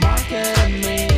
mocking at me.